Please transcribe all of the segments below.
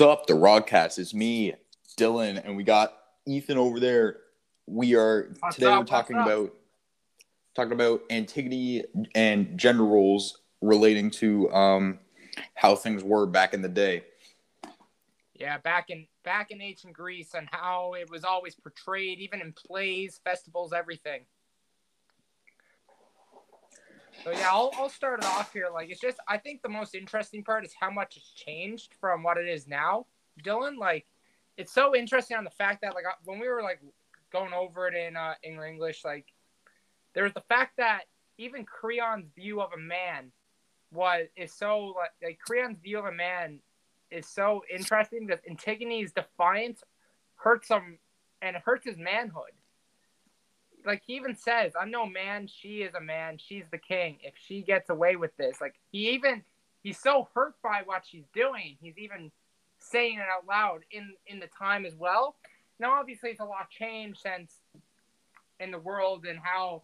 up, the Rodcast? It's me, Dylan, and we got Ethan over there. We are What's today up? we're talking about talking about Antigone and gender roles relating to um how things were back in the day. Yeah, back in back in ancient Greece and how it was always portrayed, even in plays, festivals, everything. So yeah, I'll, I'll start it off here. Like it's just I think the most interesting part is how much it's changed from what it is now. Dylan, like it's so interesting on the fact that like when we were like going over it in uh, in English, like there was the fact that even Creon's view of a man was is so like, like Creon's view of a man is so interesting because Antigone's defiance hurts him and hurts his manhood. Like he even says, "I'm no man. She is a man. She's the king. If she gets away with this, like he even he's so hurt by what she's doing. He's even saying it out loud in in the time as well. Now, obviously, it's a lot changed since in the world and how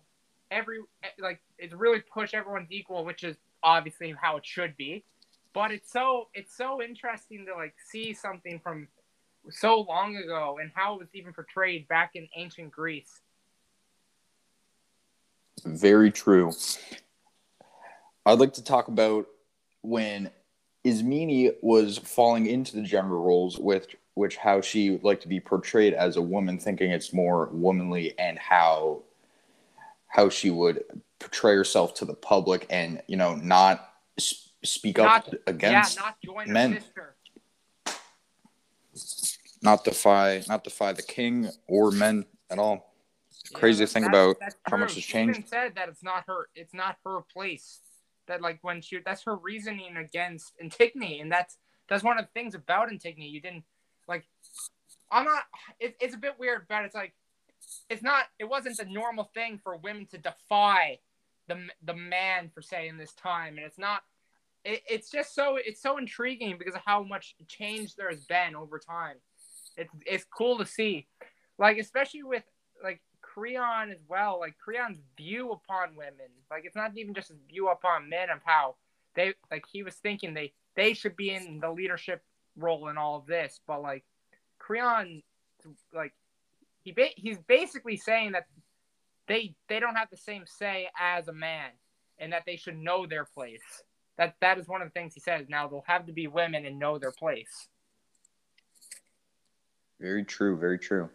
every like it's really pushed everyone's equal, which is obviously how it should be but it's so it's so interesting to like see something from so long ago and how it was even portrayed back in ancient Greece. Very true. I'd like to talk about when Ismene was falling into the gender roles with which how she would like to be portrayed as a woman, thinking it's more womanly, and how how she would portray herself to the public, and you know, not s- speak up Not- against, yeah, not join men. not defy, not defy the king or men at all. Crazy thing that's- about that's how much has She changed. even said that it's not her it's not her place. That like when she that's her reasoning against Antigone, and that's that's one of the things about Antigone. You didn't like. I'm not. It, it's a bit weird, but it's like it's not. It wasn't the normal thing for women to defy the the man for say in this time, and it's not. It, it's just so it's so intriguing because of how much change there has been over time. It's it's cool to see, like especially with like Creon as well. Like Creon's view upon women, like it's not even just his view upon men of how they like he was thinking they they should be in the leadership role in all of this, but like Creon, like he ba- he's basically saying that they they don't have the same say as a man, and that they should know their place. That that is one of the things he says. Now they'll have to be women and know their place. Very true. Very true.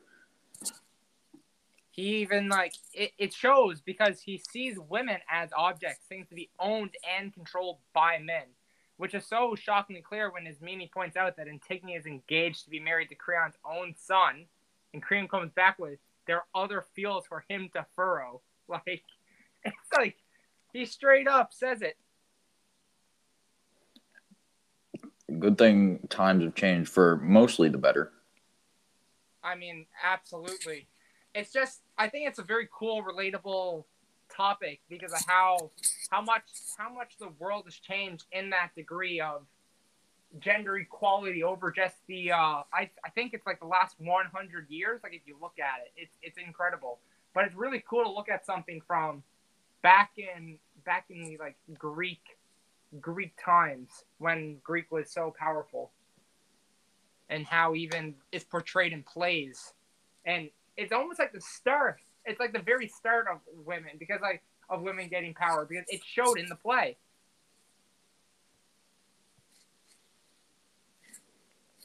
He even like it, it shows because he sees women as objects, things to be owned and controlled by men, which is so shockingly clear when Ismene points out that Antigone is engaged to be married to Creon's own son, and Creon comes back with there are other fields for him to furrow. Like it's like he straight up says it. Good thing times have changed for mostly the better. I mean, absolutely. It's just I think it's a very cool, relatable topic because of how how much how much the world has changed in that degree of gender equality over just the uh I, I think it's like the last 100 years like if you look at it it's it's incredible. But it's really cool to look at something from back in back in the like greek greek times when greek was so powerful and how even it's portrayed in plays. And it's almost like the start it's like the very start of women because like of women getting power because it showed in the play